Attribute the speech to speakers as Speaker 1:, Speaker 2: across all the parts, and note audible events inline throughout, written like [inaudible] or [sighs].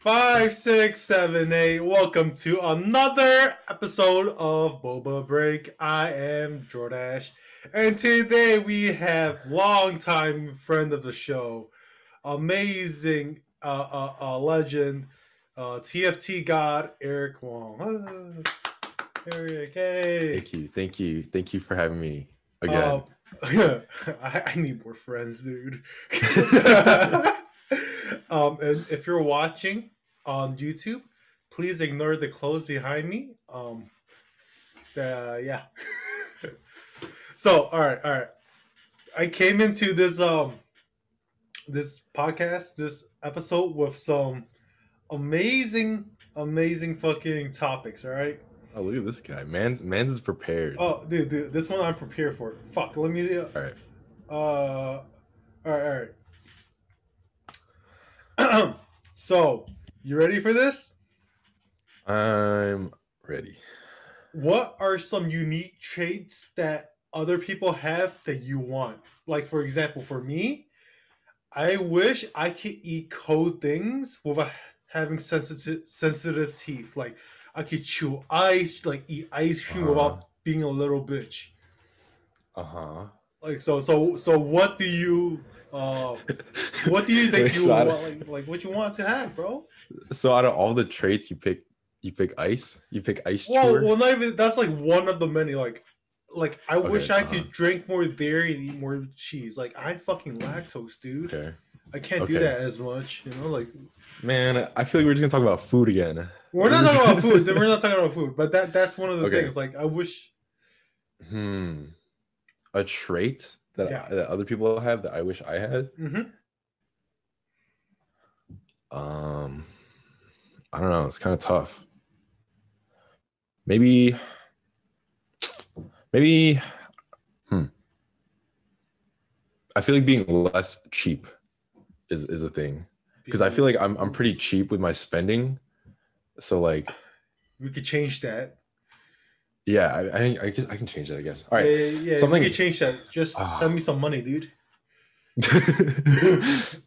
Speaker 1: Five, six, seven, eight. Welcome to another episode of Boba Break. I am Jordash, and today we have longtime friend of the show, amazing uh, uh, uh legend, uh, TFT god Eric Wong. [laughs] Eric, hey.
Speaker 2: Thank you, thank you, thank you for having me again.
Speaker 1: Um, [laughs] I, I need more friends, dude. [laughs] um, and if you're watching on YouTube, please ignore the clothes behind me. Um, uh, yeah. [laughs] so, all right, all right. I came into this um this podcast, this episode with some amazing, amazing fucking topics. All right.
Speaker 2: Oh, look at this guy. Man's man's is prepared.
Speaker 1: Oh, dude, dude, this one I'm prepared for. Fuck, let me.
Speaker 2: All right.
Speaker 1: Uh, all right, all right. [clears throat] so, you ready for this?
Speaker 2: I'm ready.
Speaker 1: What are some unique traits that other people have that you want? Like, for example, for me, I wish I could eat cold things without having sensitive sensitive teeth. Like, I could chew ice, like eat ice cream
Speaker 2: Uh-huh.
Speaker 1: without being a little bitch.
Speaker 2: Uh huh.
Speaker 1: Like, so, so, so, what do you, uh, what do you think you want, like, like, what you want to have, bro?
Speaker 2: So out of all the traits you pick, you pick ice. You pick ice.
Speaker 1: Well,
Speaker 2: chewer?
Speaker 1: well, not even that's like one of the many. Like, like I wish I
Speaker 2: uh-huh.
Speaker 1: could drink more dairy and eat more cheese. Like, I fucking lactose, dude.
Speaker 2: Okay.
Speaker 1: I can't do that as much. You know, like
Speaker 2: Man, I feel like we're just gonna talk about food again.
Speaker 1: we're not talking about food. [laughs] We're not talking about food, but that that's one of the
Speaker 2: Okay.
Speaker 1: things. Like, I wish.
Speaker 2: Hmm. A trait that
Speaker 1: Yeah.
Speaker 2: that other people have that I wish I had.
Speaker 1: hmm
Speaker 2: Um, I don't know. It's kind of tough. Maybe, maybe, hmm. I feel like being less cheap is is a thing because I feel like I'm I'm pretty cheap with my spending. So like,
Speaker 1: we could change that.
Speaker 2: Yeah, I I, I can I can change that I guess. All
Speaker 1: Yeah, yeah, yeah,
Speaker 2: something-
Speaker 1: could change that. Just
Speaker 2: Ah.
Speaker 1: send me some money, dude. [laughs]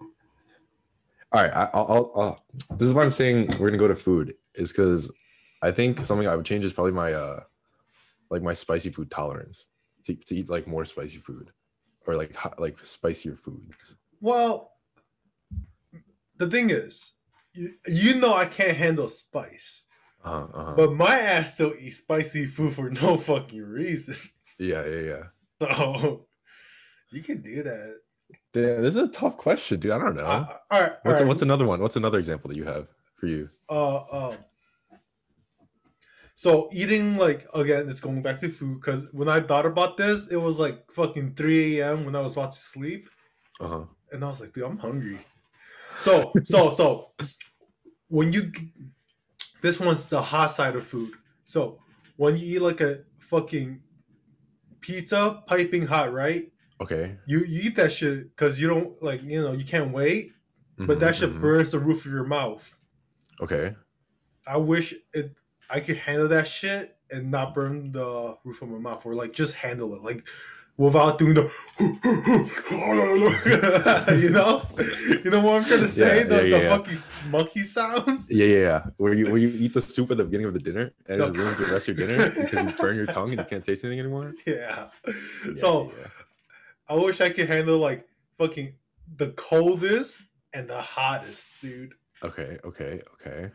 Speaker 2: All right, I, I'll, I'll, I'll. This is why I'm saying we're gonna go to food is because I think something I would change is probably my uh, like my spicy food tolerance to, to eat like more spicy food, or like like spicier foods.
Speaker 1: Well, the thing is, you, you know I can't handle spice,
Speaker 2: Uh-huh, uh-huh.
Speaker 1: but my ass still eats spicy food for no fucking reason.
Speaker 2: yeah, yeah, yeah.
Speaker 1: So you can do that.
Speaker 2: Damn, this is a tough question, dude. I don't know.
Speaker 1: Uh, all right.
Speaker 2: what's
Speaker 1: all right.
Speaker 2: what's another one? What's another example that you have for you?
Speaker 1: uh, um, so eating like again, it's going back to food because when I thought about this, it was like fucking three a.m. when I was about to sleep,
Speaker 2: Uh huh.
Speaker 1: and I was like, dude, I'm hungry. So so so when you this one's the hot side of food. So when you eat like a fucking pizza piping hot, right?
Speaker 2: Okay.
Speaker 1: You you eat that shit because you don't like you know you can't wait, but
Speaker 2: Mhm,
Speaker 1: that shit
Speaker 2: mhm.
Speaker 1: burns the roof of your mouth.
Speaker 2: Okay.
Speaker 1: I wish it I could handle that shit and not burn the roof of my mouth, or like just handle it, like without doing the, [laughs] you know, you know what I'm trying to say,
Speaker 2: Yeah,
Speaker 1: the,
Speaker 2: yeah,
Speaker 1: the
Speaker 2: yeah,
Speaker 1: fucking monkey sounds.
Speaker 2: Yeah, yeah, yeah. Where you where you eat the soup at the beginning of the dinner and
Speaker 1: No.
Speaker 2: it ruins the rest of your dinner because you burn your tongue and you can't taste anything anymore. [laughs]
Speaker 1: Yeah. So. I wish I could handle like fucking the coldest and the hottest, dude.
Speaker 2: Okay, okay, okay.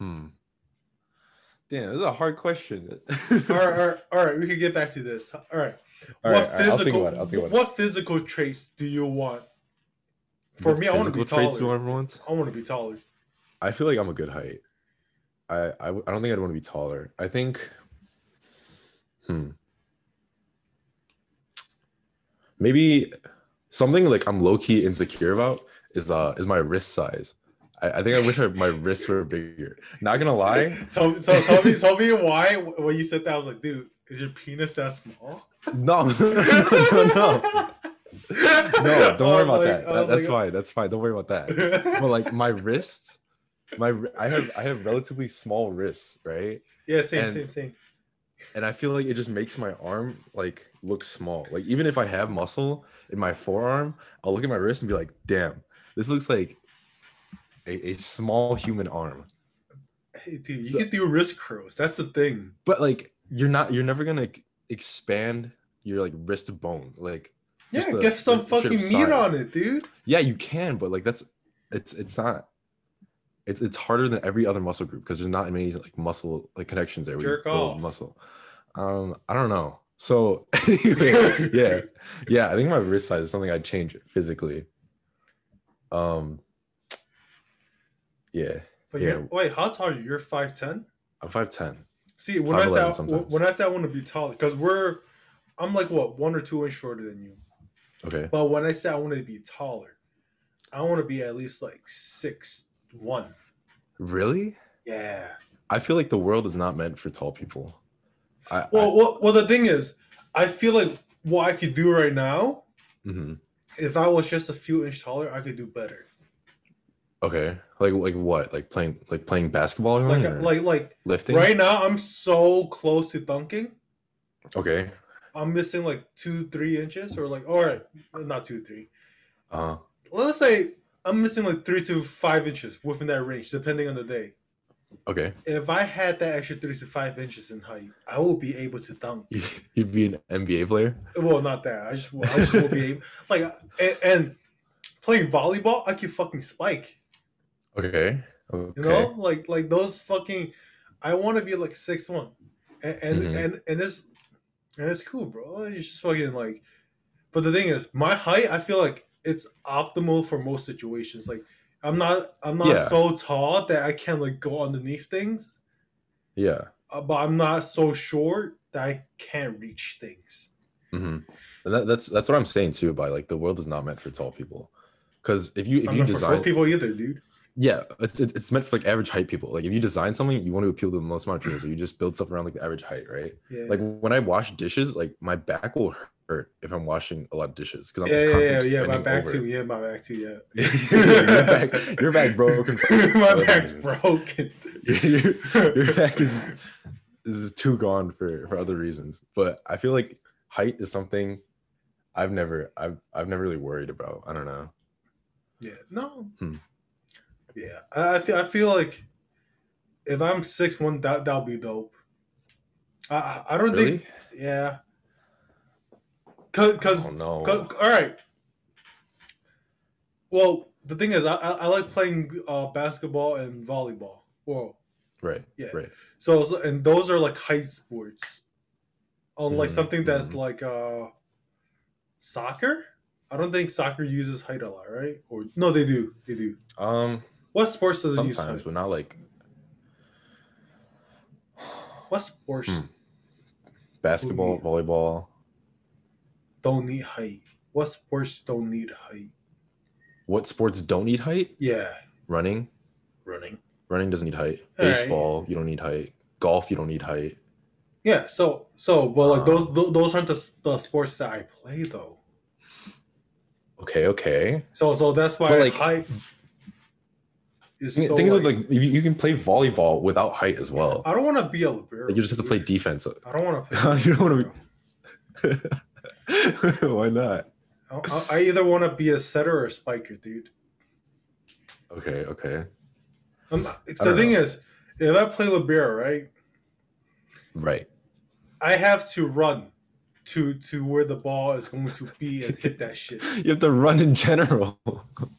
Speaker 2: Hmm. Damn, this is a hard question.
Speaker 1: all right, all right, all right. We can get back to this. All right.
Speaker 2: All
Speaker 1: what
Speaker 2: right, all right, I'll think
Speaker 1: physical?
Speaker 2: about. I'll think about it.
Speaker 1: what physical traits do you want? For
Speaker 2: What
Speaker 1: me, I want to be
Speaker 2: physical traits do
Speaker 1: taller.
Speaker 2: I want?
Speaker 1: I want to be taller.
Speaker 2: I feel like I'm a good height. I I don't think I'd want to be taller. I think. Hmm. Maybe something like I'm low key insecure about is uh is my wrist size. I, I think I wish I, my wrists were bigger. Not gonna lie. [laughs]
Speaker 1: Tell, tell, tell me, tell me why when you said that. I was like, dude, is your penis that small?
Speaker 2: No, [laughs] no, no, no. Don't worry about that. That- That's
Speaker 1: fine.
Speaker 2: fine. That's fine. Don't worry about that. [laughs] But like my wrists, my I have I have relatively small wrists, right?
Speaker 1: yeah, same,
Speaker 2: and-
Speaker 1: same, same.
Speaker 2: And I feel like it just makes my arm like look small. Like even if I have muscle in my forearm, I'll look at my wrist and be like, "Damn, this looks like a, a small human arm.
Speaker 1: Hey, dude, you
Speaker 2: So-
Speaker 1: can do wrist curls. That's the thing.
Speaker 2: But like you're not you're never gonna expand your like wrist bone. Like
Speaker 1: Yeah,
Speaker 2: the-
Speaker 1: get some fucking meat
Speaker 2: size.
Speaker 1: on it, dude.
Speaker 2: yeah, you can, but like that's it's it's not it's it's harder than every other muscle group because there's not many like muscle like connections there.
Speaker 1: Jerk off.
Speaker 2: muscle. Um, I don't know. So [laughs] anyway, [laughs] yeah, yeah. I think my wrist size is something I'd change physically. Um, yeah,
Speaker 1: But
Speaker 2: Yeah.
Speaker 1: you're, wait, how tall are you? You're five ten.
Speaker 2: I'm five ten.
Speaker 1: See, when I
Speaker 2: 5'11"
Speaker 1: say I, when I say I want to be taller, because we're, I'm like what one or two inch shorter than you.
Speaker 2: Okay.
Speaker 1: But when I say I want to be taller, I want to be at least like six one.
Speaker 2: Really?
Speaker 1: Yeah.
Speaker 2: I feel like the world is not meant for tall people. I,
Speaker 1: Well, well, well. The thing is, I feel like what I could do right now,
Speaker 2: I mhm.
Speaker 1: if I was just a few inch taller, I could do better.
Speaker 2: Okay. Like like what? Like playing like playing basketball or
Speaker 1: Like, like, like
Speaker 2: lifting?
Speaker 1: right now, I'm so close to dunking.
Speaker 2: Okay.
Speaker 1: I'm missing like two, three inches, or like, all right, not two, three.
Speaker 2: Uh
Speaker 1: Let's say I'm missing like three to five inches within that range, depending on the day.
Speaker 2: okay.
Speaker 1: If I had that extra three to five inches in height, I will be able to dunk.
Speaker 2: You- [laughs] You'd be an NBA player?
Speaker 1: Well, not that. I just, I just will be [laughs] able, like, and, and playing volleyball, I can fucking spike.
Speaker 2: Okay. Okay.
Speaker 1: You know, like, like those fucking. I want to be like six one, and and,
Speaker 2: Mhm.
Speaker 1: and and it's and it's cool, bro. It's just fucking like. But the thing is, my height, I feel like it's optimal for most situations. Like, I'm not, I'm not
Speaker 2: Yeah.
Speaker 1: so tall that I can like go underneath things,
Speaker 2: Yeah.
Speaker 1: uh, but I'm not so short that I can't reach things.
Speaker 2: hmm And that, that's that's what I'm saying too. By like the world is not meant for tall people, because if you
Speaker 1: It's
Speaker 2: if you
Speaker 1: meant for short
Speaker 2: design
Speaker 1: people either, dude.
Speaker 2: Yeah, it's it's meant for like average height people. Like if you design something, you want to appeal to the most amount of people, so you just build stuff around like the average height, right?
Speaker 1: Yeah.
Speaker 2: Like when I wash dishes, like my back will hurt if I'm washing a lot of dishes because I'm
Speaker 1: yeah, yeah, yeah, yeah. My back
Speaker 2: over.
Speaker 1: too. Yeah, my back too. Yeah. [laughs]
Speaker 2: your back, your back broken. [laughs]
Speaker 1: my back's broken.
Speaker 2: your, [laughs] your back is is too gone for for other reasons. But I feel like height is something I've never I've I've never really worried about. I don't know.
Speaker 1: Yeah. No.
Speaker 2: Hmm.
Speaker 1: Yeah. I, feel. I feel like if I'm six one, that that'll be dope. I I, don't
Speaker 2: Really?
Speaker 1: think. Yeah. Cause, cause,
Speaker 2: oh no.
Speaker 1: 'cause- all right. Well, the thing is, I I, like playing uh, basketball and volleyball. Well,
Speaker 2: Right.
Speaker 1: Yeah.
Speaker 2: Right.
Speaker 1: So so- and those are like height sports. Unlike
Speaker 2: Mhm,
Speaker 1: something that's
Speaker 2: mhm.
Speaker 1: like uh soccer. I don't think soccer uses height a lot, right? Or no, they do. They do.
Speaker 2: Um.
Speaker 1: What sports does use
Speaker 2: Sometimes, but not like
Speaker 1: What sports
Speaker 2: Hmm. basketball, volleyball.
Speaker 1: don't need height? What sports don't need height?
Speaker 2: What sports don't need height?
Speaker 1: Yeah,
Speaker 2: Running.
Speaker 1: running.
Speaker 2: Running doesn't need height.
Speaker 1: All right.
Speaker 2: Baseball, you don't need height. Golf, you don't need height.
Speaker 1: Yeah. So so, but like those
Speaker 2: Um.
Speaker 1: tho- those aren't the, the sports that I play though.
Speaker 2: Okay. Okay.
Speaker 1: So so that's why
Speaker 2: But, like,
Speaker 1: height is so.
Speaker 2: Things
Speaker 1: like,
Speaker 2: like you, you can play volleyball without height as well.
Speaker 1: I don't want to be a libero.
Speaker 2: Like, you just have to play defense.
Speaker 1: I don't want to. [laughs]
Speaker 2: You don't wanna
Speaker 1: libero. [laughs]
Speaker 2: Why not?
Speaker 1: I, I either want to be a setter or a spiker, dude.
Speaker 2: Okay, okay.
Speaker 1: Not, the thing
Speaker 2: know.
Speaker 1: is, if I play libero, right,
Speaker 2: Right.
Speaker 1: I have to run to to where the ball is going to be and hit that shit. [laughs]
Speaker 2: You have to run in general. [laughs]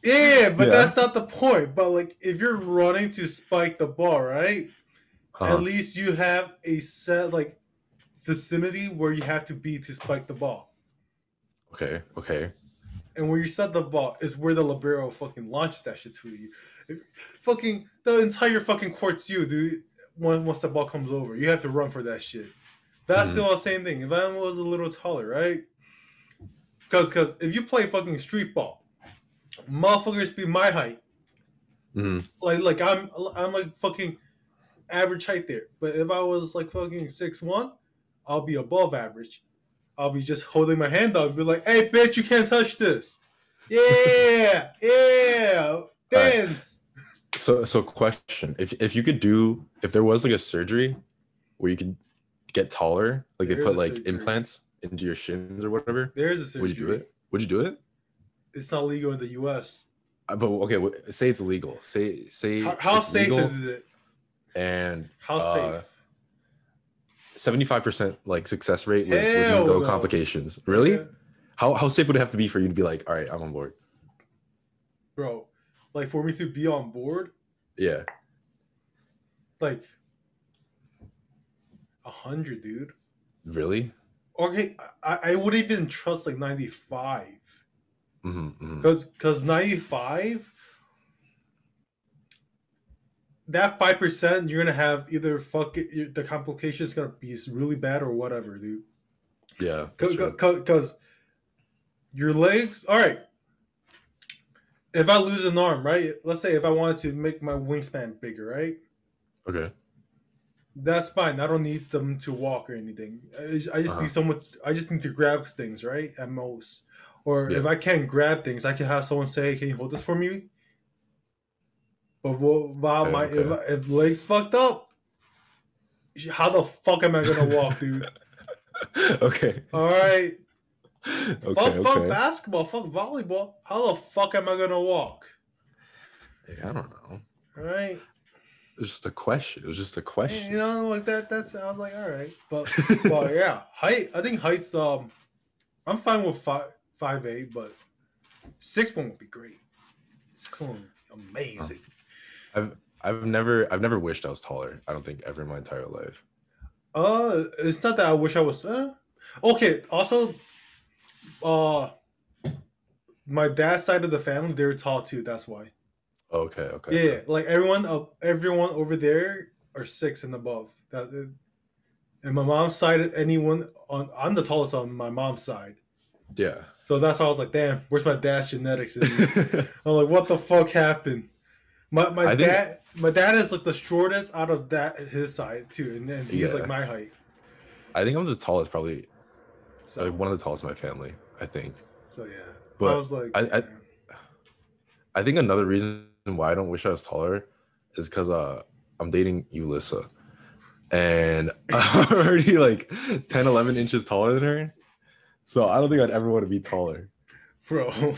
Speaker 1: Yeah, but
Speaker 2: Yeah.
Speaker 1: that's not the point. But like, if you're running to spike the ball, right,
Speaker 2: Uh-huh.
Speaker 1: at least you have a set like vicinity where you have to be to spike the ball.
Speaker 2: Okay, okay.
Speaker 1: And where you set the ball is where the libero fucking launches that shit to you. If- fucking the entire fucking court's you, dude. Once once the ball comes over, you have to run for that shit. Basketball, same thing. If I was a little taller, right? Because because if you play fucking street ball, motherfuckers be my height.
Speaker 2: Mhm.
Speaker 1: Like like I'm I'm like fucking average height there. But if I was like fucking six one, I'll be above average. I'll be just holding my hand up and be like, hey bitch, you can't touch this. Yeah, [laughs] yeah. Dance.
Speaker 2: So so question. If if you could do if there was like a surgery where you could get taller, like they put like
Speaker 1: surgery.
Speaker 2: implants into your shins or whatever,
Speaker 1: There's a surgery.
Speaker 2: would you do it? Would you do it?
Speaker 1: It's not legal in the US.
Speaker 2: Uh, But okay, wh- say it's legal. Say say
Speaker 1: How, how safe is it?
Speaker 2: and
Speaker 1: How
Speaker 2: uh,
Speaker 1: safe?
Speaker 2: seventy five percent like success rate with, with no
Speaker 1: no.
Speaker 2: complications. Really?
Speaker 1: Yeah,
Speaker 2: How how safe would it have to be for you to be like, all right, I'm on board?
Speaker 1: bro. Like for me to be on board,
Speaker 2: Yeah.
Speaker 1: like a hundred, dude.
Speaker 2: Really?
Speaker 1: Okay, I, I would even trust like ninety five.
Speaker 2: hmm hmm
Speaker 1: Cause, cause ninety five, that five percent, you're gonna have either fuck it, the complications gonna be really bad or whatever, dude.
Speaker 2: Yeah.
Speaker 1: Cause,
Speaker 2: that's true.
Speaker 1: cause, 'cause your legs, all right. If I lose an arm, right? Let's say if I wanted to make my wingspan bigger, right?
Speaker 2: Okay.
Speaker 1: That's fine. I don't need them to walk or anything. I just, I just
Speaker 2: Uh-huh.
Speaker 1: need someone. I just need to grab things, right? At most, or if I can't grab things, I can have someone say, "Can you hold this for me?" But wha- while
Speaker 2: Okay,
Speaker 1: my if,
Speaker 2: okay.
Speaker 1: if legs fucked up, how the fuck am I gonna walk, dude? [laughs]
Speaker 2: okay.
Speaker 1: All right,
Speaker 2: Okay.
Speaker 1: fuck, fuck basketball, fuck volleyball. How the fuck am I gonna walk?
Speaker 2: I don't know.
Speaker 1: All right,
Speaker 2: It was just a question. It was just a question.
Speaker 1: you know, like that. That's I was like, all right, but [laughs] well, yeah, height. I think heights. Um, I'm fine with five five eight, but six one would be great. Six one amazing.
Speaker 2: I've I've never I've never wished I was taller. I don't think ever in my entire life.
Speaker 1: Uh, it's not that I wish I was. Uh, okay. Also, uh, my dad's side of the family they're tall too. That's why.
Speaker 2: Okay. Okay.
Speaker 1: Yeah, like everyone up, everyone over there are six and above. That, uh, and my mom's side, anyone on, I'm the tallest on my mom's side.
Speaker 2: Yeah.
Speaker 1: So that's why I was like, damn, where's my dad's genetics? [laughs] I'm like, what the fuck happened? My my
Speaker 2: I think-
Speaker 1: dad my dad is like the shortest out of that his side too, and then he's
Speaker 2: Yeah.
Speaker 1: like my height.
Speaker 2: I think I'm the tallest, probably
Speaker 1: So
Speaker 2: like one of the tallest in my family. I think.
Speaker 1: so yeah.
Speaker 2: But
Speaker 1: I was like,
Speaker 2: I- I- I think another reason why I don't wish I was taller is because uh I'm dating Ulissa. And [laughs] I'm already like 10, 11 inches taller than her. So I don't think I'd ever want to be taller.
Speaker 1: bro. [laughs]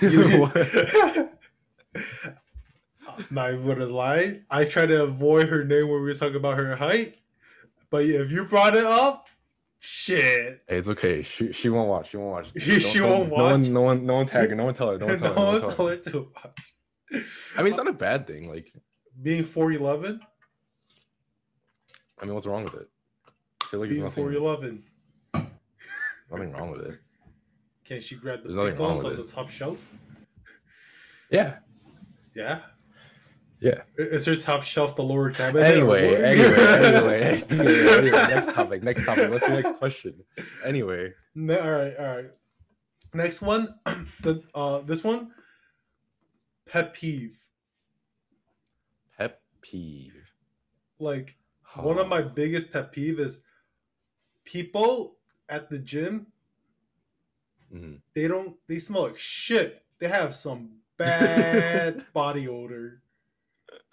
Speaker 1: [laughs]
Speaker 2: What?
Speaker 1: Not even gonna lie. I tried to avoid her name when we were talking about her height, but if you brought it up, shit.
Speaker 2: Hey, it's okay. She she won't watch. She won't watch. [laughs]
Speaker 1: She- she won't watch.
Speaker 2: No one, no one, no one tag her. [laughs] No one tell her. No one tell her.
Speaker 1: no
Speaker 2: No
Speaker 1: one
Speaker 2: tell her.
Speaker 1: to watch.
Speaker 2: I mean, it's not a bad thing. Like,
Speaker 1: being four eleven,
Speaker 2: I mean, what's wrong with it? I feel like
Speaker 1: being four
Speaker 2: nothing,
Speaker 1: eleven.
Speaker 2: nothing wrong with it.
Speaker 1: Can she grab the
Speaker 2: There's nothing wrong
Speaker 1: pickles on the top shelf?
Speaker 2: Yeah,
Speaker 1: Yeah.
Speaker 2: Yeah.
Speaker 1: Is her top shelf the lower cabinet?
Speaker 2: Anyway, anyway, [laughs] anyway, anyway, anyway. Next topic. Next topic. What's your next question? Anyway,
Speaker 1: No, all right, all right. Next one, [clears throat] the uh, this one, pet peeve.
Speaker 2: pet peeve.
Speaker 1: Like one of my biggest pet peeve is people at the gym.
Speaker 2: Mhm.
Speaker 1: They don't. They smell like shit. They have some bad [laughs] body odor.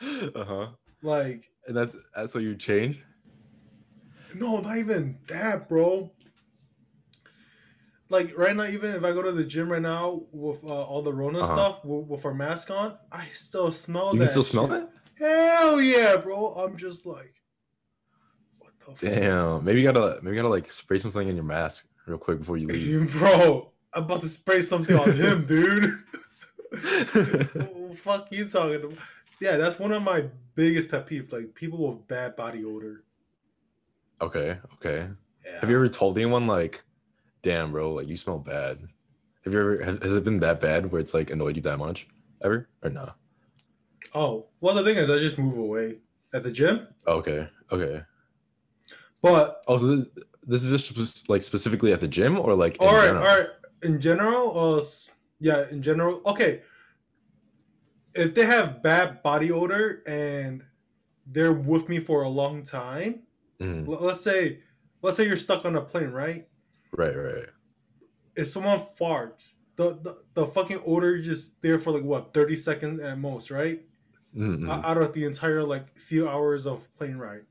Speaker 1: [laughs]
Speaker 2: Uh huh.
Speaker 1: Like
Speaker 2: And that's that's what you change.
Speaker 1: no, not even that, bro. Like right now, even if I go to the gym right now with uh, all the Rona
Speaker 2: Uh-huh.
Speaker 1: stuff with, with our mask on, I still smell
Speaker 2: You
Speaker 1: that.
Speaker 2: can still smell
Speaker 1: shit.
Speaker 2: it.
Speaker 1: Hell yeah, bro! I'm just like, what the fuck?
Speaker 2: Damn. Maybe you gotta maybe you gotta like spray something in your mask real quick before you leave. [laughs]
Speaker 1: bro, I'm about to spray something on him, [laughs] dude. what the fuck you talking about? Yeah, that's one of my biggest pet peeves. Like people with bad body odor.
Speaker 2: okay. Okay.
Speaker 1: Yeah.
Speaker 2: Have you ever told anyone like, "Damn, bro, like you smell bad"? Have you ever? Has, it been that bad where it's like annoyed you that much? Ever or no?
Speaker 1: Oh, well, the thing is, I just move away at the gym.
Speaker 2: Okay. Okay.
Speaker 1: But
Speaker 2: Oh, so this, this is just like specifically at the gym or like in
Speaker 1: all right,
Speaker 2: general?
Speaker 1: all right. In general, uh, yeah, in general, okay. If they have bad body odor and they're with me for a long time,
Speaker 2: Mhm.
Speaker 1: l- let's say, let's say you're stuck on a plane, right?
Speaker 2: Right. Right.
Speaker 1: If someone farts, the, the the fucking odor is just there for like what thirty seconds at most, right?
Speaker 2: Mhm.
Speaker 1: out of the entire like few hours of plane ride.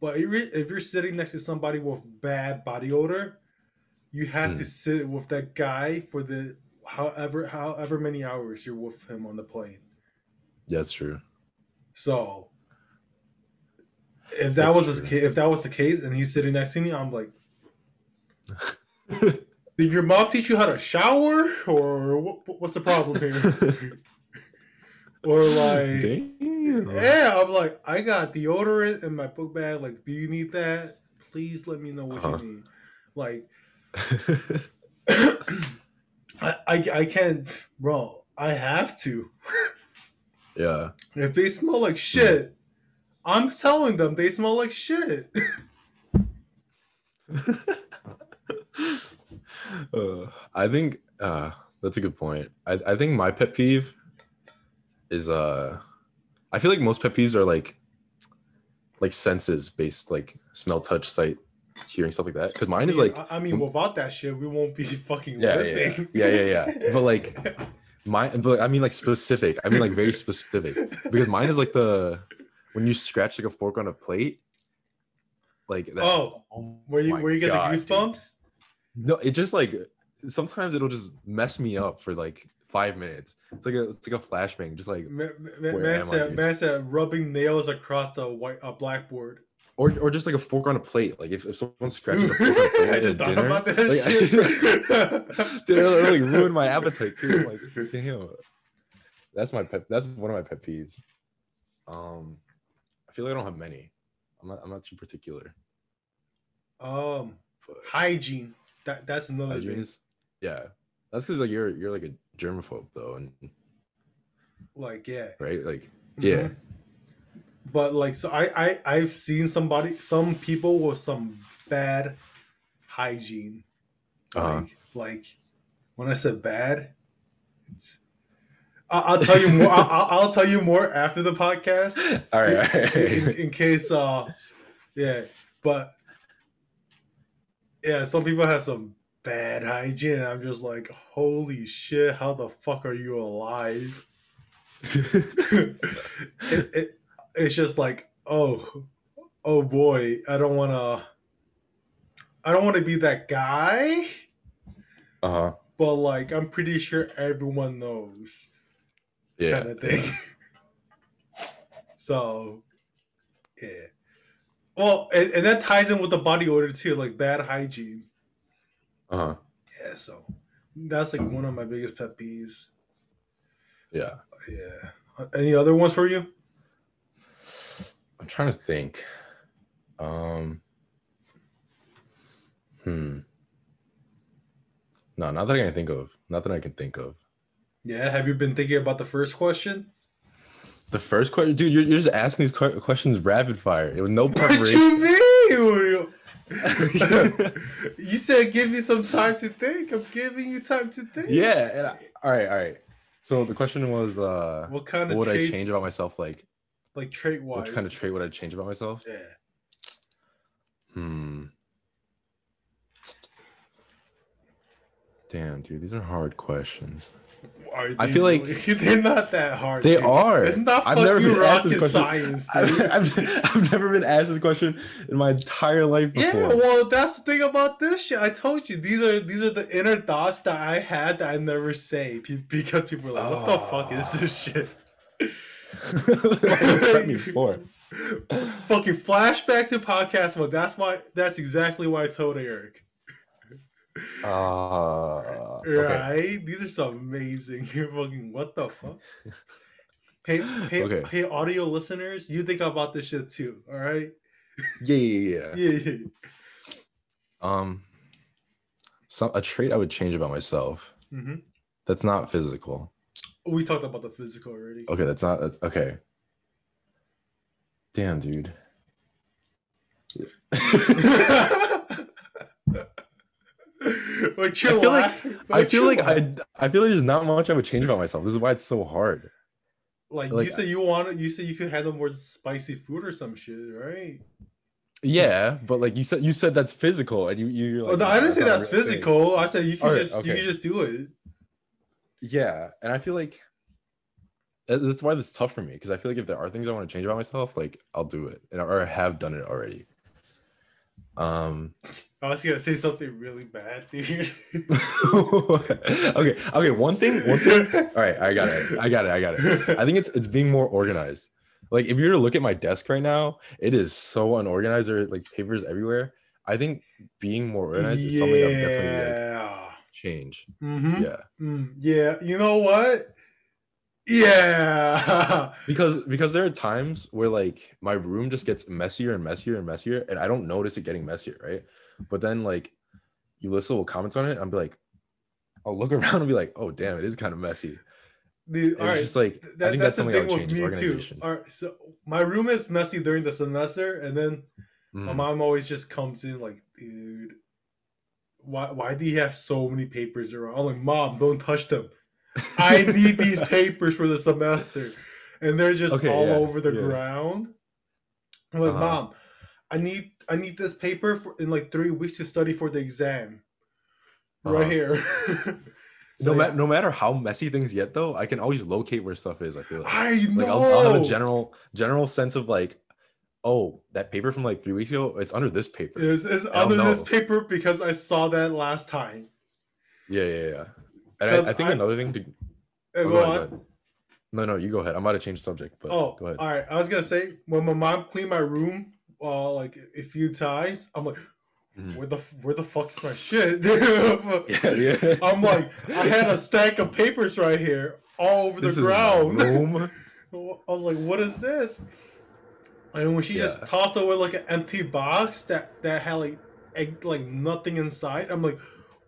Speaker 1: But if you're, sitting next to somebody with bad body odor, you have to
Speaker 2: Mm.
Speaker 1: sit with that guy for the however however many hours you're with him on the plane.
Speaker 2: That's true.
Speaker 1: So if that
Speaker 2: That's
Speaker 1: was his if that was the case and he's sitting next to me, I'm like, [laughs] did your mom teach you how to shower or what, what's the problem here? [laughs] or like,
Speaker 2: Damn.
Speaker 1: yeah, I'm like, I got deodorant in my book bag. Like, do you need that? Please let me know what
Speaker 2: Uh-huh.
Speaker 1: you need. Like, [laughs] I, I I can't, bro. I have to. [laughs]
Speaker 2: yeah.
Speaker 1: If they smell like shit, I'm telling them they smell like shit. [laughs]
Speaker 2: uh, I think uh, that's a good point. I, I think my pet peeve is uh, I feel like most pet peeves are like like senses based, like smell, touch, sight, hearing stuff like that. Because mine is like
Speaker 1: I, I mean, without that shit, we won't be [laughs] fucking
Speaker 2: yeah, yeah, yeah, yeah, yeah, [laughs] yeah. But like my, but I mean like specific. I mean like very specific because mine is like the when you scratch like a fork on a plate, like that.
Speaker 1: oh, oh where you where you get
Speaker 2: God,
Speaker 1: the
Speaker 2: dude.
Speaker 1: goosebumps?
Speaker 2: No, it just like sometimes it'll just mess me up for like five minutes. It's like a it's like a flashbang, just like
Speaker 1: Man, man,
Speaker 2: am
Speaker 1: said, man said rubbing nails across the white a blackboard.
Speaker 2: Or or just like a fork on a plate. Like if, if someone scratches a fork on a [laughs] plate
Speaker 1: I just thought
Speaker 2: dinner,
Speaker 1: about that
Speaker 2: like,
Speaker 1: shit. [laughs]
Speaker 2: dude, it'll, it'll, ruin my appetite too. I'm like, damn. That's my pet. That's one of my pet peeves. Um, I feel like I don't have many. I'm not. I'm not too particular.
Speaker 1: um,
Speaker 2: But
Speaker 1: hygiene. That that's another
Speaker 2: hygiene
Speaker 1: thing.
Speaker 2: is- yeah, that's because like you're you're like a germaphobe though, and
Speaker 1: Like yeah,
Speaker 2: right, like
Speaker 1: Mhm.
Speaker 2: yeah,
Speaker 1: But like, so I I I've seen somebody, some people with some bad hygiene.
Speaker 2: Uh-huh.
Speaker 1: Like like when I said bad, it's. I- I'll tell you more. I'll, I'll- I'll tell you more after the podcast. [laughs]
Speaker 2: all right, all right.
Speaker 1: in, in case uh yeah but yeah some people have some bad hygiene i'm just like holy shit how the fuck are you alive [laughs] [laughs] it, it, it's just like oh oh boy i don't want to i don't want to be that guy
Speaker 2: uh huh.
Speaker 1: but like i'm pretty sure everyone knows
Speaker 2: Yeah.
Speaker 1: kind of thing. [laughs] so, yeah. Well, and, and that ties in with the body odor too, like bad hygiene.
Speaker 2: Uh huh.
Speaker 1: Yeah, so that's like one of my biggest pet peeves.
Speaker 2: Yeah.
Speaker 1: Yeah. Any other ones for you?
Speaker 2: I'm trying to think. Um. Hmm. No, not that I can think of. Not that I can think of.
Speaker 1: Yeah. Have you been thinking about the first question?
Speaker 2: The first question, dude, you're, you're just asking these que- questions rapid fire It was no [laughs]
Speaker 1: What
Speaker 2: preparation.
Speaker 1: you mean? [laughs] you said give me some time to think. I'm giving you time to think.
Speaker 2: yeah. And I, all right. All right. So the question was, uh,
Speaker 1: What kind
Speaker 2: what
Speaker 1: of
Speaker 2: would I change about myself? Like,
Speaker 1: like trait wise?
Speaker 2: which kind of trait would I change about myself?
Speaker 1: Yeah.
Speaker 2: Hmm. Damn, dude, these are hard questions.
Speaker 1: Are
Speaker 2: I feel like-
Speaker 1: really? [laughs] they're not that hard.
Speaker 2: They
Speaker 1: dude.
Speaker 2: are.
Speaker 1: It's not
Speaker 2: I've never been asked
Speaker 1: rocket
Speaker 2: this question.
Speaker 1: science, [laughs] dude.
Speaker 2: I've, I've, I've never been asked this question in my entire life before.
Speaker 1: yeah, well, that's the thing about this shit. I told you these are these are the inner thoughts that I had that I never say because people are like, "What the fuck is this shit?"
Speaker 2: What did you prep me [laughs] for?
Speaker 1: Fucking flashback to podcast mode. That's why. That's exactly why I told Eric.
Speaker 2: Uh, okay.
Speaker 1: Right? These are some amazing. [laughs] You're fucking what the fuck? Hey, hey,
Speaker 2: Okay.
Speaker 1: hey, audio listeners, you think about this shit too, all right?
Speaker 2: Yeah, yeah, yeah.
Speaker 1: Yeah, [laughs] yeah.
Speaker 2: Um, some a trait I would change about myself.
Speaker 1: hmm
Speaker 2: That's not physical.
Speaker 1: We talked about the physical already.
Speaker 2: Okay, that's not that's, okay. Damn, dude. [laughs]
Speaker 1: Like you're
Speaker 2: I feel like-
Speaker 1: laughing.
Speaker 2: I feel like
Speaker 1: laughing.
Speaker 2: I I feel like there's not much I would change about myself. This is why it's so hard.
Speaker 1: like,
Speaker 2: like-
Speaker 1: you said you wanted you said you could handle more spicy food or some shit, right?
Speaker 2: Yeah, but like you said, you said that's physical, and you you.
Speaker 1: oh, no, I didn't say that's
Speaker 2: real thing."
Speaker 1: physical. I said you can
Speaker 2: Alright,
Speaker 1: just you can just do it.
Speaker 2: Yeah, and I feel like that's why this is tough for me because I feel like if there are things I want to change about myself, like I'll do it, and or I have done it already. Um,
Speaker 1: I was gonna say something really bad, [laughs] dude. [laughs]
Speaker 2: okay, okay. One thing, one thing. All right, I got it. I got it. I got it. I think it's it's being more organized. Like if you were to look at my desk right now, it is so unorganized. There are like papers everywhere. I think being more organized is something I'm definitely like
Speaker 1: yeah.
Speaker 2: Change.
Speaker 1: Mm-hmm.
Speaker 2: Yeah,
Speaker 1: Mm, yeah. You know what? Yeah. [laughs]
Speaker 2: because because there are times where like my room just gets messier and messier and messier, and I don't notice it getting messier, right? But then like you listen to comments on it, I'm be like, I'll look [laughs] around and be like, oh damn, it is kind of messy.
Speaker 1: The,
Speaker 2: And it's
Speaker 1: right.
Speaker 2: just like
Speaker 1: That,
Speaker 2: I think
Speaker 1: that's
Speaker 2: that's, something I
Speaker 1: thing
Speaker 2: would
Speaker 1: with
Speaker 2: change
Speaker 1: me
Speaker 2: organization.
Speaker 1: too. All right, so my room is messy during the semester, and then my
Speaker 2: Mm.
Speaker 1: mom always just comes in like, dude, why why do you have so many papers around? I'm like, mom, don't touch them. I need these [laughs] papers for the semester, and they're just
Speaker 2: Okay,
Speaker 1: all
Speaker 2: yeah,
Speaker 1: over the
Speaker 2: yeah.
Speaker 1: ground. I'm like,
Speaker 2: Uh-huh.
Speaker 1: mom, I need I need this paper for in like three weeks to study for the exam. Right
Speaker 2: Uh-huh.
Speaker 1: here. [laughs]
Speaker 2: no,
Speaker 1: So,
Speaker 2: ma- no matter how messy things get, though, I can always locate where stuff is. I feel like,
Speaker 1: I know.
Speaker 2: like I'll, I'll have a general general sense of like, oh, that paper from like three weeks ago, it's under this paper.
Speaker 1: It's, it's under this paper because I saw that last time.
Speaker 2: Yeah, yeah, yeah. And I, I think
Speaker 1: I-
Speaker 2: another thing to oh,
Speaker 1: go on.
Speaker 2: ahead. No, no, you go ahead. I'm about to change the subject, but
Speaker 1: Oh,
Speaker 2: go ahead.
Speaker 1: all right. I was gonna say when my mom cleaned my room, uh, like a few times, I'm like,
Speaker 2: Mhm.
Speaker 1: where the where the fuck's my shit? [laughs]
Speaker 2: Yeah, yeah.
Speaker 1: I'm like, I had a stack of papers right here, all over
Speaker 2: this
Speaker 1: the
Speaker 2: is my
Speaker 1: ground. [laughs]
Speaker 2: room.
Speaker 1: I was like, what is this? And when she just
Speaker 2: Yeah.
Speaker 1: tossed it with like an empty box that that had like egg, like nothing inside, I'm like,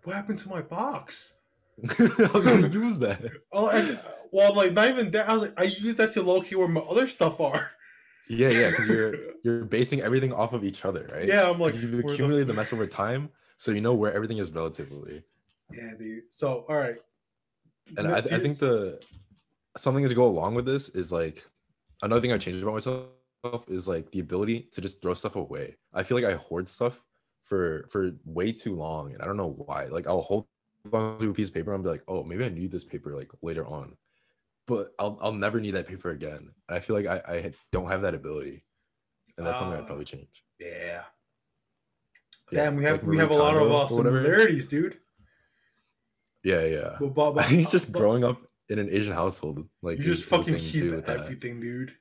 Speaker 1: what happened to my box? [laughs]
Speaker 2: I was gonna use that.
Speaker 1: Oh, I, well, like not even that. I was like, I use that to locate where my other stuff are.
Speaker 2: Yeah, yeah, because you're [laughs] you're basing everything off of each other, right?
Speaker 1: Yeah, I'm like
Speaker 2: you've
Speaker 1: where the
Speaker 2: accumulated the mess over time, so you know where everything is relatively.
Speaker 1: Yeah, dude. So, all right.
Speaker 2: And I, I think the something to go along with this is like another thing I changed about myself is like the ability to just throw stuff away. I feel like I hoard stuff for for way too long, and I don't know why. Like I'll hold on to a piece of paper and be like, oh, maybe I need this paper like later on, but I'll I'll never need that paper again. And I feel like I I don't have that ability, and that's something I'd
Speaker 1: Ah.
Speaker 2: probably change.
Speaker 1: yeah.
Speaker 2: Yeah,
Speaker 1: Damn, we have
Speaker 2: like
Speaker 1: we have a lot of uh, similarities, dude.
Speaker 2: Yeah, yeah.
Speaker 1: But, but, [laughs] but,
Speaker 2: just growing up in an Asian household, like
Speaker 1: you just fucking keep everything, dude.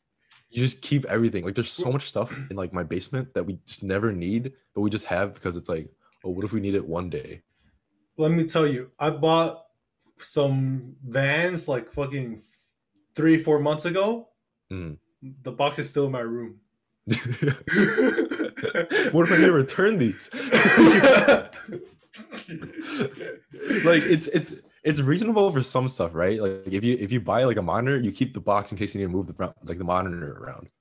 Speaker 2: You just keep everything. Like there's so much stuff in like my basement that we just never need, but we just have because it's like, oh, what if we need it one day?
Speaker 1: Let me tell you, I bought some vans like fucking three, four months ago.
Speaker 2: Mm.
Speaker 1: The box is still in my room. [laughs] [laughs]
Speaker 2: what if I never return these? [laughs] like it's it's it's reasonable for some stuff, right? Like if you if you buy like a monitor, you keep the box in case you need to move the like the monitor around.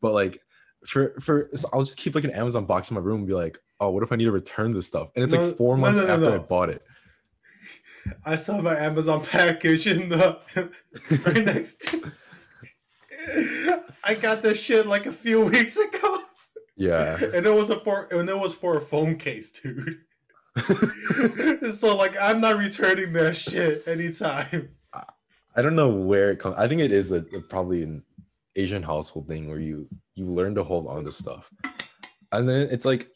Speaker 2: But like for for so I'll just keep like an Amazon box in my room and be like, oh, what if I need to return this stuff? And it's
Speaker 1: No,
Speaker 2: like four
Speaker 1: no,
Speaker 2: months
Speaker 1: no,
Speaker 2: after I bought it.
Speaker 1: I saw my Amazon package in the [laughs] right next to. [laughs] I got this shit like a few [laughs] weeks ago,
Speaker 2: Yeah.
Speaker 1: and it was a for and it was for a phone case, dude. [laughs] so like, I'm not returning that shit anytime.
Speaker 2: I don't know where it comes. I think it is a, a- probably an Asian household thing where you you learn to hold on to stuff, and then it's like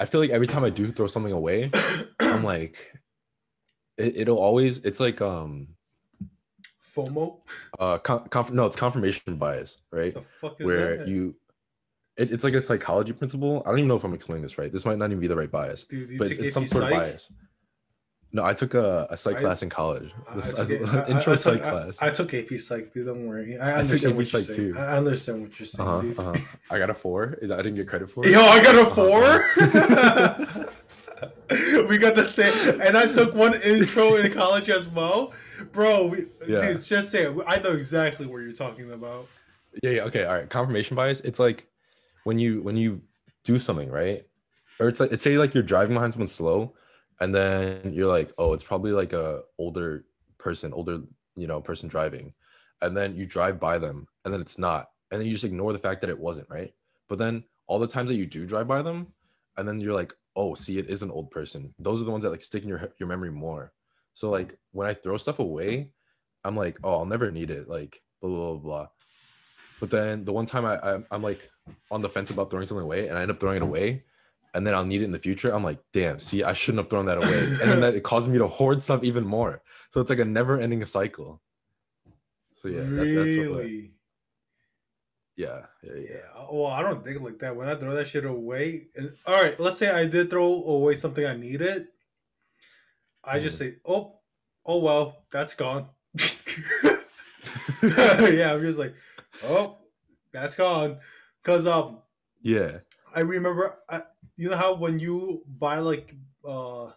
Speaker 2: I feel like every time I do throw something away, [coughs] I'm like, it, it'll always. It's like um
Speaker 1: FOMO.
Speaker 2: uh con- conf- no, it's confirmation bias, right?
Speaker 1: The fuck is
Speaker 2: Where
Speaker 1: that?
Speaker 2: you, it, it's like a psychology principle. I don't even know if I'm explaining this right. This might not even be the right bias,
Speaker 1: Dude,
Speaker 2: but it's, it's some sort of bias. No, I took a, a psych
Speaker 1: I-
Speaker 2: class in college.
Speaker 1: I- I took I- I-
Speaker 2: intro
Speaker 1: I
Speaker 2: psych
Speaker 1: took-
Speaker 2: class.
Speaker 1: I took AP Psych, dude. Don't worry. I understand
Speaker 2: AP
Speaker 1: what you're
Speaker 2: Psych,
Speaker 1: saying.
Speaker 2: too.
Speaker 1: I understand what you're saying,
Speaker 2: Uh-huh,
Speaker 1: dude.
Speaker 2: uh-huh. I got a four. I didn't get credit for it.
Speaker 1: Yo, I got a
Speaker 2: Uh-huh.
Speaker 1: four. [laughs] we got the same, and I took one intro in college as well, bro. We,
Speaker 2: Yeah.
Speaker 1: dude, just say it. I know exactly what you're talking about.
Speaker 2: Yeah, yeah. Okay. All right. Confirmation bias. It's like when you when you do something right, or it's like it's say like you're driving behind someone slow, and then you're like, oh, it's probably like a older person, older you know person driving, and then you drive by them, and then it's not, and then you just ignore the fact that it wasn't right. But then all the times that you do drive by them, and then you're like, oh, see, it is an old person. Those are the ones that like stick in your your memory more. So like when I throw stuff away, I'm like, oh, I'll never need it. Like blah blah blah. blah. But then the one time I, I I'm like on the fence about throwing something away, and I end up throwing it away, and then I'll need it in the future. I'm like, damn, see, I shouldn't have thrown that away. And then that it causes me to hoard stuff even more. So it's like a never-ending cycle. So yeah, that, that's what the-
Speaker 1: really?
Speaker 2: yeah, yeah, yeah.
Speaker 1: yeah. Well, I don't think like that. When I throw that shit away, and, all right, let's say I did throw away something I needed. I just mm. say, oh, oh well, that's gone. [laughs] [laughs] yeah, I'm just like, oh, that's gone. Cause um,
Speaker 2: Yeah.
Speaker 1: I remember, I, you know how when you buy like uh,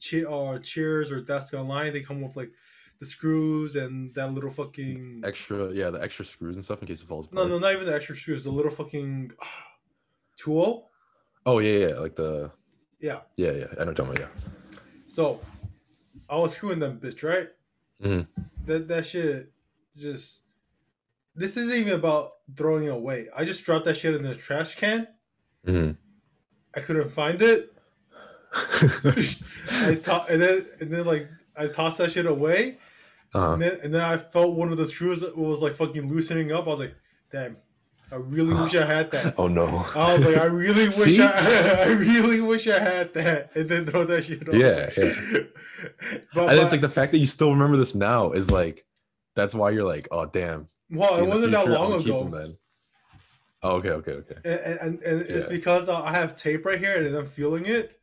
Speaker 1: chair or chairs or desk online, they come with like the screws and that little fucking
Speaker 2: Extra, yeah, the extra screws and stuff in case it falls
Speaker 1: no,
Speaker 2: apart.
Speaker 1: no, not even the extra screws, the little fucking [sighs] tool.
Speaker 2: Oh yeah, yeah, like the
Speaker 1: Yeah.
Speaker 2: yeah, yeah. I know you're talking about.
Speaker 1: So I was screwing them, bitch, right?
Speaker 2: Mhm.
Speaker 1: That that shit just. This isn't even about throwing it away. I just dropped that shit in the trash can.
Speaker 2: Mhm.
Speaker 1: I couldn't find it. [laughs] I to- and then and then like I tossed that shit away,
Speaker 2: uh-huh.
Speaker 1: and then and then I felt one of the screws was like fucking loosening up. I was like, damn, I really wish I had that.
Speaker 2: Oh no.
Speaker 1: I was like, I really [laughs] wish I, [laughs] I really wish I had that, and then throw that shit away.
Speaker 2: Yeah, yeah.
Speaker 1: but,
Speaker 2: and it's like the fact that you still remember this now is like that's why you're like, oh damn.
Speaker 1: Well, it wasn't that
Speaker 2: future,
Speaker 1: long ago.
Speaker 2: them. Oh, okay, okay, okay.
Speaker 1: and, and, and it's because uh, I have tape right here and I'm feeling it.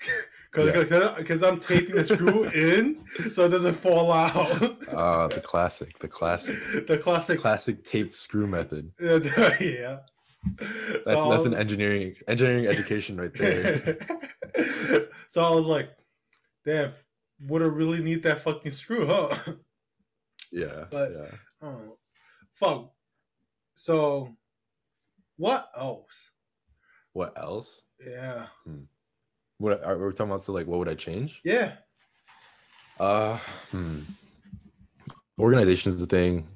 Speaker 1: [laughs]
Speaker 2: Yeah.
Speaker 1: Because I'm taping the screw [laughs] in so it doesn't fall out.
Speaker 2: Uh the classic, the classic, [laughs]
Speaker 1: the classic.
Speaker 2: classic tape screw method.
Speaker 1: yeah.
Speaker 2: That's that's an engineering engineering education right there.
Speaker 1: so I was like, damn, would I really need that fucking screw, huh?
Speaker 2: Yeah,
Speaker 1: But-
Speaker 2: yeah.
Speaker 1: Oh, fuck. So, what else?
Speaker 2: What else?
Speaker 1: Yeah.
Speaker 2: What are we talking about? So like, what would I change?
Speaker 1: Yeah.
Speaker 2: Uh, hmm. Organization is the thing.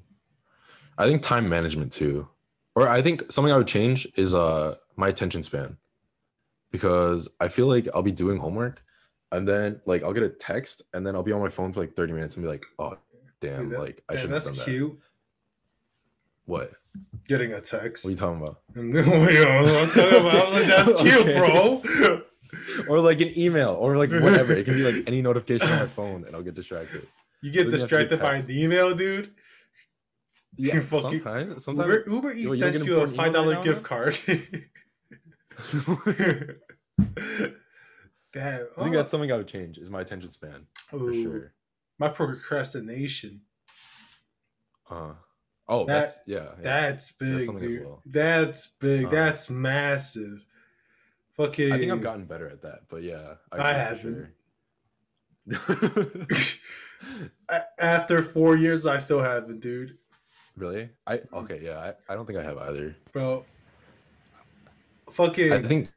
Speaker 2: I think time management too, or I think something I would change is uh my attention span, because I feel like I'll be doing homework, and then like I'll get a text, and then I'll be on my phone for like thirty minutes and be like, oh damn,
Speaker 1: Dude, that-
Speaker 2: like I have
Speaker 1: that's
Speaker 2: that.
Speaker 1: cute.
Speaker 2: What?
Speaker 1: Getting a text.
Speaker 2: What are you talking about? [laughs]
Speaker 1: I'm talking about, I was like, that's [laughs] cute,
Speaker 2: Okay.
Speaker 1: bro. [laughs]
Speaker 2: Or like an email, or like whatever. It can be like any notification on my phone, and I'll get distracted.
Speaker 1: You get
Speaker 2: Doesn't have to
Speaker 1: distracted by the email, dude.
Speaker 2: Yeah,
Speaker 1: You fucking-
Speaker 2: sometimes. Sometimes.
Speaker 1: Uber, Uber Eats
Speaker 2: you
Speaker 1: sent you a five dollar
Speaker 2: right
Speaker 1: gift
Speaker 2: now,
Speaker 1: card. Damn.
Speaker 2: I think that's something I would change. Is my attention span for
Speaker 1: Ooh,
Speaker 2: sure.
Speaker 1: My procrastination.
Speaker 2: Uh, oh,
Speaker 1: That-
Speaker 2: that's yeah. yeah.
Speaker 1: That's big, dude.
Speaker 2: well.
Speaker 1: That's big.
Speaker 2: Uh,
Speaker 1: that's massive. Fucking.
Speaker 2: I think I've gotten better at that, but yeah,
Speaker 1: I
Speaker 2: for
Speaker 1: haven't.
Speaker 2: sure. [laughs] [laughs]
Speaker 1: After four years, I still haven't, dude.
Speaker 2: really? I okay, yeah. I, I don't think I have either.
Speaker 1: Bro. Fucking.
Speaker 2: I think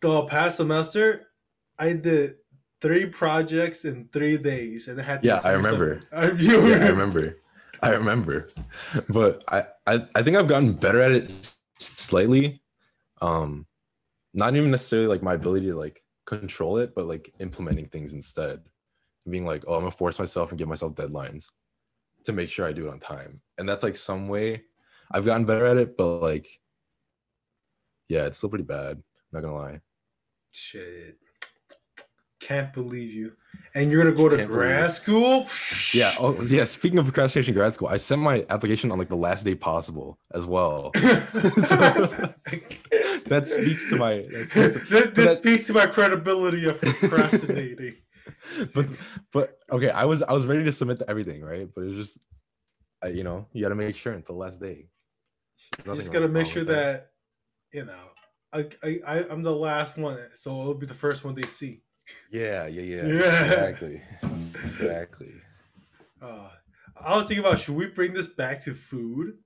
Speaker 1: the past semester, I did three projects in three days, and I had. [laughs]
Speaker 2: Yeah, I remember.
Speaker 1: I,
Speaker 2: yeah, I remember. [laughs] I remember. But I, I I think I've gotten better at it slightly. Um not even necessarily like my ability to like control it, but like implementing things instead. Being like, oh, I'm gonna force myself and give myself deadlines to make sure I do it on time. And that's like some way I've gotten better at it, but like yeah, it's still pretty bad. Not gonna lie.
Speaker 1: Shit. Can't believe you. And you're gonna go to
Speaker 2: Can't
Speaker 1: grad school?
Speaker 2: Yeah. Oh yeah. Speaking of procrastination, grad school, I sent my application on like the last day possible as well. [laughs] so, that speaks to my. That speaks to,
Speaker 1: this this speaks to my credibility of procrastinating. [laughs]
Speaker 2: but but okay, I was I was ready to submit to everything, right? But it was just, I, you know, you got to make sure until the last day.
Speaker 1: You just gotta make sure that, you know, I I I'm the last one, so it'll be the first one they see.
Speaker 2: Yeah, yeah, yeah.
Speaker 1: Yeah.
Speaker 2: Exactly. [laughs] Exactly.
Speaker 1: Uh, I was thinking about should we bring this back to food,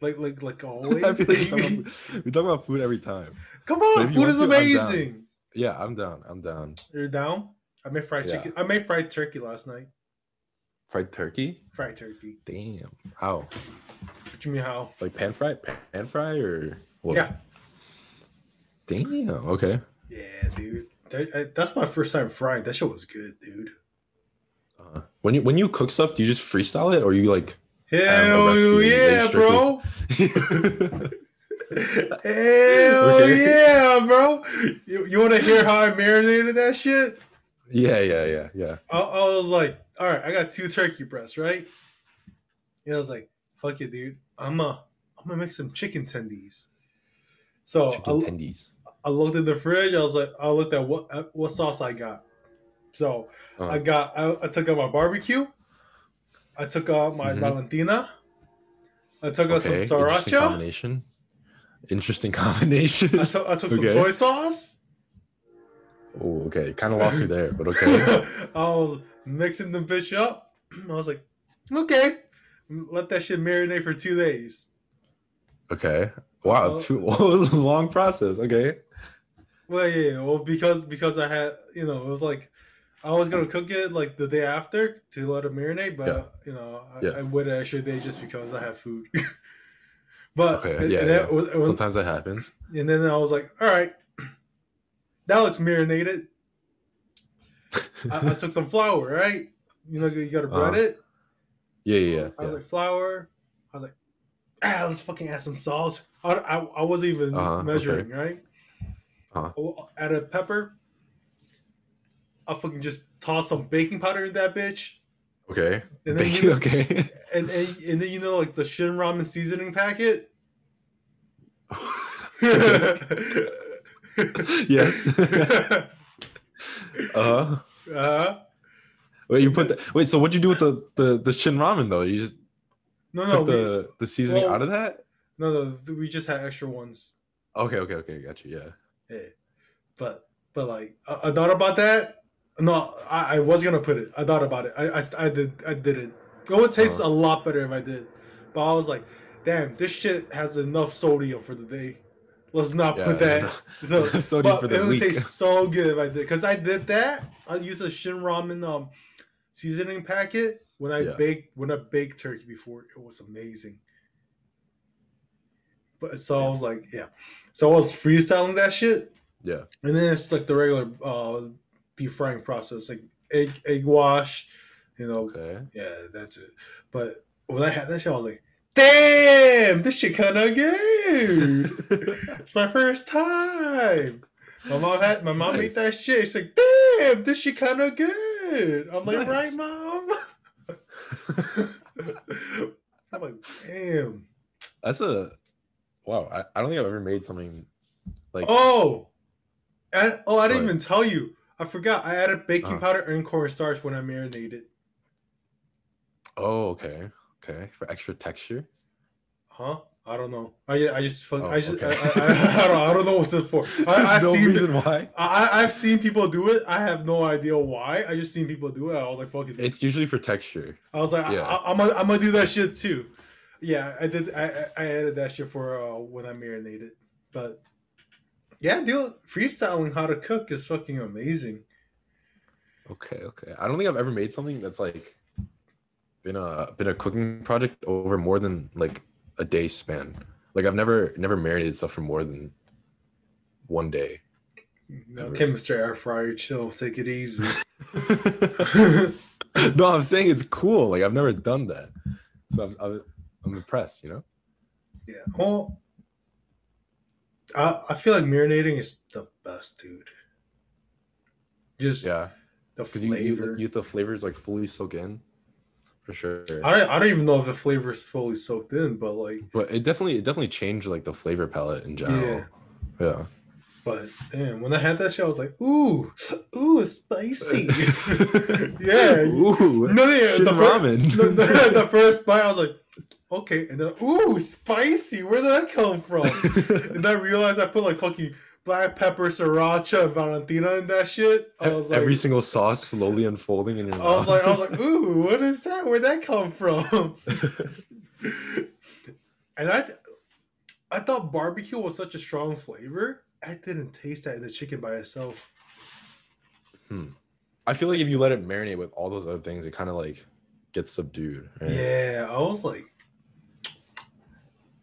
Speaker 1: like like like always. [laughs]
Speaker 2: Like we, talk about, [laughs] food- we talk about food every time.
Speaker 1: Come on, food is
Speaker 2: to, I'm
Speaker 1: amazing.
Speaker 2: Yeah, I'm down. I'm down.
Speaker 1: You're down? I made fried
Speaker 2: Yeah.
Speaker 1: chicken. I made fried turkey last night.
Speaker 2: Fried turkey?
Speaker 1: Fried turkey.
Speaker 2: Damn. How?
Speaker 1: What you mean how?
Speaker 2: Like pan fry? Pan, pan fry or what?
Speaker 1: Yeah.
Speaker 2: Damn. Okay.
Speaker 1: Yeah, dude. That, I, that's my first time frying. That shit was good, dude.
Speaker 2: Uh, when you when you cook stuff, do you just freestyle it or you like?
Speaker 1: Hell yeah, bro. [laughs] Hell yeah, bro. You, you want to hear how I marinated that shit?
Speaker 2: Yeah, yeah, yeah, yeah.
Speaker 1: I, I was like, all right, I got two turkey breasts, right? Yeah, I was like, fuck it, dude. I'm a, I'm gonna make some chicken tendies. So
Speaker 2: Chicken
Speaker 1: I,
Speaker 2: tendies.
Speaker 1: I looked in the fridge. I was like, I looked at what what sauce I got. So
Speaker 2: Uh,
Speaker 1: I got, I, I took out my barbecue. I took out my
Speaker 2: Mhm.
Speaker 1: Valentina. I took out
Speaker 2: okay,
Speaker 1: some
Speaker 2: interesting combination. Interesting combination.
Speaker 1: I took I took some soy sauce.
Speaker 2: oh, okay. Kind of lost you there, but okay. [laughs]
Speaker 1: I was mixing the bitch up. [clears throat] I was like, okay, let that shit marinate for two days.
Speaker 2: Okay. Wow,
Speaker 1: Uh,
Speaker 2: too [laughs] long process. Okay.
Speaker 1: Well, yeah, yeah, well, because because I had, you know, it was like I was gonna cook it like the day after to let it marinate, but
Speaker 2: Yeah.
Speaker 1: you know, I,
Speaker 2: Yeah.
Speaker 1: I waited extra day just because I have food. [laughs] but
Speaker 2: Okay, yeah, yeah.
Speaker 1: was- it was-
Speaker 2: Sometimes that happens.
Speaker 1: and then I was like, all right, that looks marinated. I, I took some flour, right? You know, you gotta bread
Speaker 2: Uh-huh.
Speaker 1: it.
Speaker 2: Yeah, yeah, yeah.
Speaker 1: I was like flour. I was like, ah, let's fucking add some salt. I, I, I wasn't even
Speaker 2: Uh-huh, okay.
Speaker 1: measuring, right?
Speaker 2: Uh-huh.
Speaker 1: Add a pepper. I fucking just toss some baking powder in that bitch,
Speaker 2: Okay.
Speaker 1: and then
Speaker 2: Bacon,
Speaker 1: you know,
Speaker 2: okay. [laughs]
Speaker 1: and, and and then you know like the shin ramen seasoning packet. [laughs]
Speaker 2: yes. [laughs] uh
Speaker 1: huh. Uh-huh.
Speaker 2: Wait, you put the wait. So what'd you do with the the the shin ramen though? You just
Speaker 1: no, no, we,
Speaker 2: the the seasoning
Speaker 1: well-
Speaker 2: out of that?
Speaker 1: no, no. We just had extra ones.
Speaker 2: Okay, okay, okay. Got you. Yeah.
Speaker 1: Yeah. But but like I, I thought about that. No, I, I was gonna put it. I thought about it. I I, I did I didn't. It would taste
Speaker 2: Uh-huh.
Speaker 1: a lot better if I did. But I was like, damn, this shit has enough sodium for the day. Let's not
Speaker 2: Yeah,
Speaker 1: put that. [laughs] So, [laughs]
Speaker 2: Sodium for the
Speaker 1: it would
Speaker 2: week.
Speaker 1: taste so good if I did. Cause I did that. I used a Shin Ramen um seasoning packet when I
Speaker 2: Yeah.
Speaker 1: baked when I baked turkey before. It was amazing. But so I was like, yeah. So I was freestyling that shit.
Speaker 2: Yeah.
Speaker 1: And then it's like the regular uh, beef frying process, like egg egg wash, you know.
Speaker 2: Okay.
Speaker 1: Yeah, that's it. But when I had that shit, I was like, "Damn, this shit kind of good." it's my first time. My mom had my mom
Speaker 2: Nice.
Speaker 1: made that shit. She's like, "Damn, this shit kind of good." I'm like,
Speaker 2: Nice.
Speaker 1: "Right, mom." [laughs] I'm like, "Damn."
Speaker 2: That's a wow. I, I don't think I've ever made something like
Speaker 1: Oh, and, oh, I didn't
Speaker 2: What?
Speaker 1: even tell you. I forgot. I added baking
Speaker 2: Uh-huh.
Speaker 1: powder and cornstarch when I marinated.
Speaker 2: oh okay okay for extra texture.
Speaker 1: Huh? I don't know. I I just fuck-
Speaker 2: Oh,
Speaker 1: I just
Speaker 2: okay.
Speaker 1: I, I, I, [laughs] don't I don't know what it's for. [laughs] I, I've
Speaker 2: There's no
Speaker 1: seen
Speaker 2: reason why.
Speaker 1: I I've seen people do it. I have no idea why. I just seen people do it. I was like, fuck it.
Speaker 2: It's usually for texture.
Speaker 1: I was like,
Speaker 2: yeah.
Speaker 1: I, I, I'm gonna I'm gonna do that shit too. Yeah, I did. I I added that shit for uh, when I marinated. But yeah, dude, freestyling how to cook is fucking amazing.
Speaker 2: Okay, okay. I don't think I've ever made something that's like been a been a cooking project over more than like a day span. Like I've never never marinated stuff for more than one day.
Speaker 1: No,
Speaker 2: Ever.
Speaker 1: chemistry air fryer, chill, take it easy. [laughs] [laughs]
Speaker 2: no, I'm saying it's cool. Like I've never done that, so I'm I'm, I'm impressed. You know.
Speaker 1: Yeah. Well, I I feel like marinating is the best, dude. Just
Speaker 2: Yeah,
Speaker 1: the
Speaker 2: because you, you you the flavors like fully soak in, for sure.
Speaker 1: I don't, I don't even know if the flavor is fully soaked in, but like,
Speaker 2: But it definitely it definitely changed like the flavor palette in general.
Speaker 1: yeah.
Speaker 2: Yeah.
Speaker 1: But damn, when I had that shit, I was like, ooh, ooh, it's spicy. [laughs] yeah.
Speaker 2: Ooh.
Speaker 1: No, yeah, the,
Speaker 2: ramen.
Speaker 1: the, [laughs] the, the first bite, I was like, okay, and then ooh, spicy. Where did that come from? [laughs] and I realized I put like fucking black pepper, sriracha, and Valentina in that shit. I was like,
Speaker 2: Every single sauce slowly unfolding in your mouth.
Speaker 1: I was like, I was like, ooh, what is that? Where'd that come from? [laughs] and I, I thought barbecue was such a strong flavor. I didn't taste that in the chicken by itself. Hmm.
Speaker 2: I feel like if you let it marinate with all those other things, it kind of like gets subdued. right?
Speaker 1: Yeah, I was like,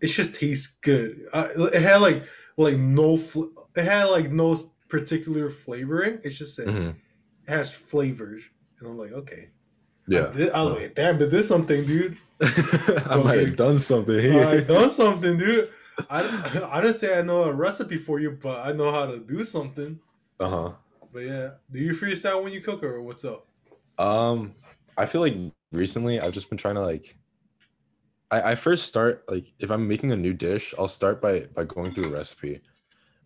Speaker 1: it just tastes good. Uh, it had like like no, fl- it had like no particular flavoring. It's just that
Speaker 2: Mhm.
Speaker 1: it has flavors, and I'm like, okay,
Speaker 2: Yeah.
Speaker 1: I, did, I was like, damn, did this something, dude? [laughs]
Speaker 2: I might have done something here.
Speaker 1: I done something, dude. I, [laughs] I didn't say I know a recipe for you, but I know how to do something.
Speaker 2: Uh huh.
Speaker 1: But yeah, do you freestyle when you cook or what's up?
Speaker 2: Um, I feel like recently I've just been trying to like. I, I first start like if I'm making a new dish, I'll start by by going through a recipe,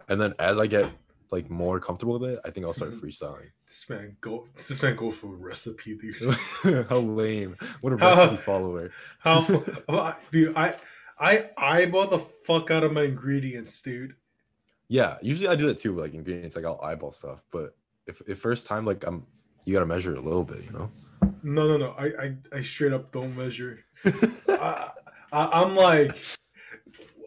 Speaker 2: and then as I get like more comfortable with it, I think I'll start [laughs] freestyling.
Speaker 1: This man go. This man goes for a recipe, dude. [laughs]
Speaker 2: How lame! What a [laughs]
Speaker 1: How-
Speaker 2: recipe follower.
Speaker 1: How, dude? I I eyeball the fuck out of my ingredients, dude.
Speaker 2: Yeah, usually I do that too. with, Like ingredients, like I'll eyeball stuff. But if, if first time, like I'm, you gotta measure a little bit, you know.
Speaker 1: No, no, no. I I, I straight up don't measure. I, I, I'm like,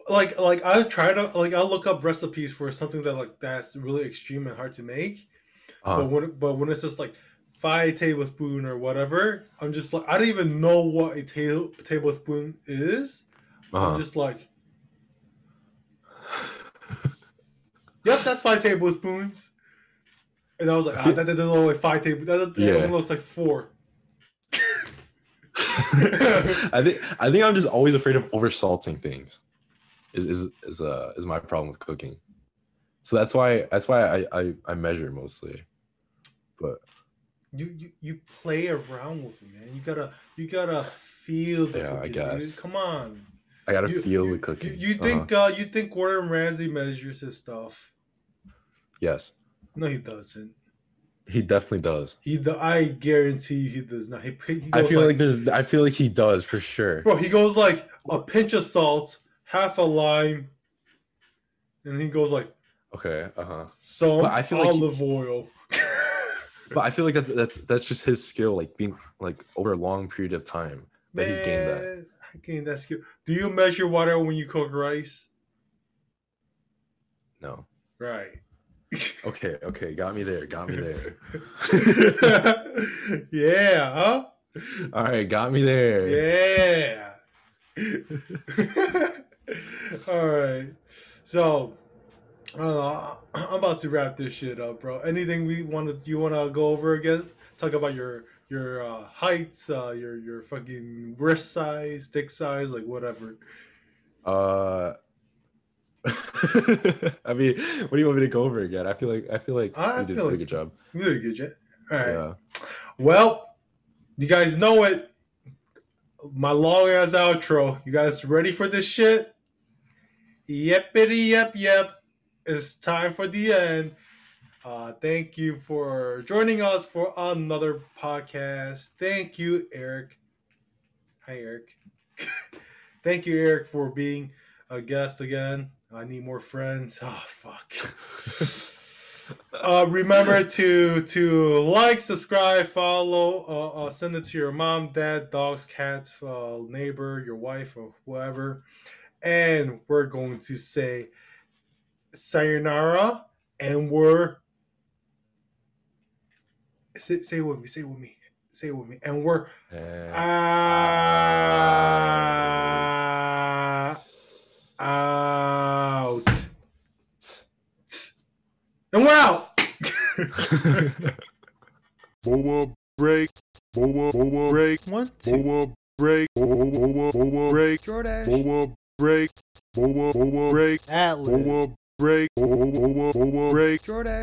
Speaker 1: like, like I try to like I'll look up recipes for something that like that's really extreme and hard to make.
Speaker 2: Uh,
Speaker 1: But when but when it's just like five tablespoon or whatever, I'm just like I don't even know what a ta- tablespoon is.
Speaker 2: uh-huh.
Speaker 1: I'm just like, yep, that's five tablespoons. And I was like, ah, that, that doesn't look like five tablespoons. That, that
Speaker 2: Yeah.
Speaker 1: looks like four.
Speaker 2: I think I think I'm just always afraid of oversalting things. Is is is uh is my problem with cooking. So that's why that's why I I, I measure mostly. But
Speaker 1: You, you you play around with it, man. You gotta you gotta feel the
Speaker 2: Yeah, I guess.
Speaker 1: dude. Come on.
Speaker 2: I gotta
Speaker 1: You-
Speaker 2: feel
Speaker 1: you,
Speaker 2: the cooking.
Speaker 1: You, you
Speaker 2: Uh-huh.
Speaker 1: think uh you think Gordon Ramsay measures his stuff?
Speaker 2: Yes,
Speaker 1: No, he doesn't.
Speaker 2: He definitely does.
Speaker 1: He do- I guarantee you he does not. He, he
Speaker 2: I feel like,
Speaker 1: like,
Speaker 2: there's I feel like he does for sure.
Speaker 1: bro. He goes like a pinch of salt, half a lime, and he goes like
Speaker 2: Okay, uh huh.
Speaker 1: some
Speaker 2: But I feel like he-
Speaker 1: olive oil. [laughs]
Speaker 2: But I feel like that's that's that's just his skill, like being like over a long period of time that he's gained that.
Speaker 1: I gained that skill. Do you measure water when you cook rice?
Speaker 2: No.
Speaker 1: Right.
Speaker 2: Okay, okay, got me there, got me there. [laughs]
Speaker 1: yeah, huh?
Speaker 2: All right, got me there.
Speaker 1: Yeah. [laughs] All right. So, uh, I'm about to wrap this shit up, bro. Anything we want to you want to go over again? Talk about your your uh, heights, uh, your your fucking wrist size, dick size, like whatever.
Speaker 2: Uh, [laughs] I mean, what do you want me to go over again? I feel like I feel like
Speaker 1: I
Speaker 2: we did a pretty
Speaker 1: like-
Speaker 2: good job.
Speaker 1: You did a good job. All right.
Speaker 2: Yeah.
Speaker 1: Well, you guys know it. My long ass outro. You guys ready for this shit? Yepity yep yep. It's time for the end. Uh, thank you for joining us for another podcast. Thank you, Eric. Hi, Eric. [laughs] thank you, Eric, for being a guest again. I need more friends. Oh fuck. [laughs] uh, remember to to like, subscribe, follow, uh, uh, send it to your mom, dad, dogs, cats, uh, neighbor, your wife, or whoever. And we're going to say sayonara, and we're say, say it with me, say it with me, say it with me, and we're
Speaker 2: And-
Speaker 1: ah out, and we're out.
Speaker 3: Boa break, boa boa break,
Speaker 1: One, two,
Speaker 3: boa break, boa boa boa break,
Speaker 1: Jordash,
Speaker 3: boa break, boa boa break,
Speaker 1: Atlas,
Speaker 3: boa break, boa boa boa break,
Speaker 1: Jordash.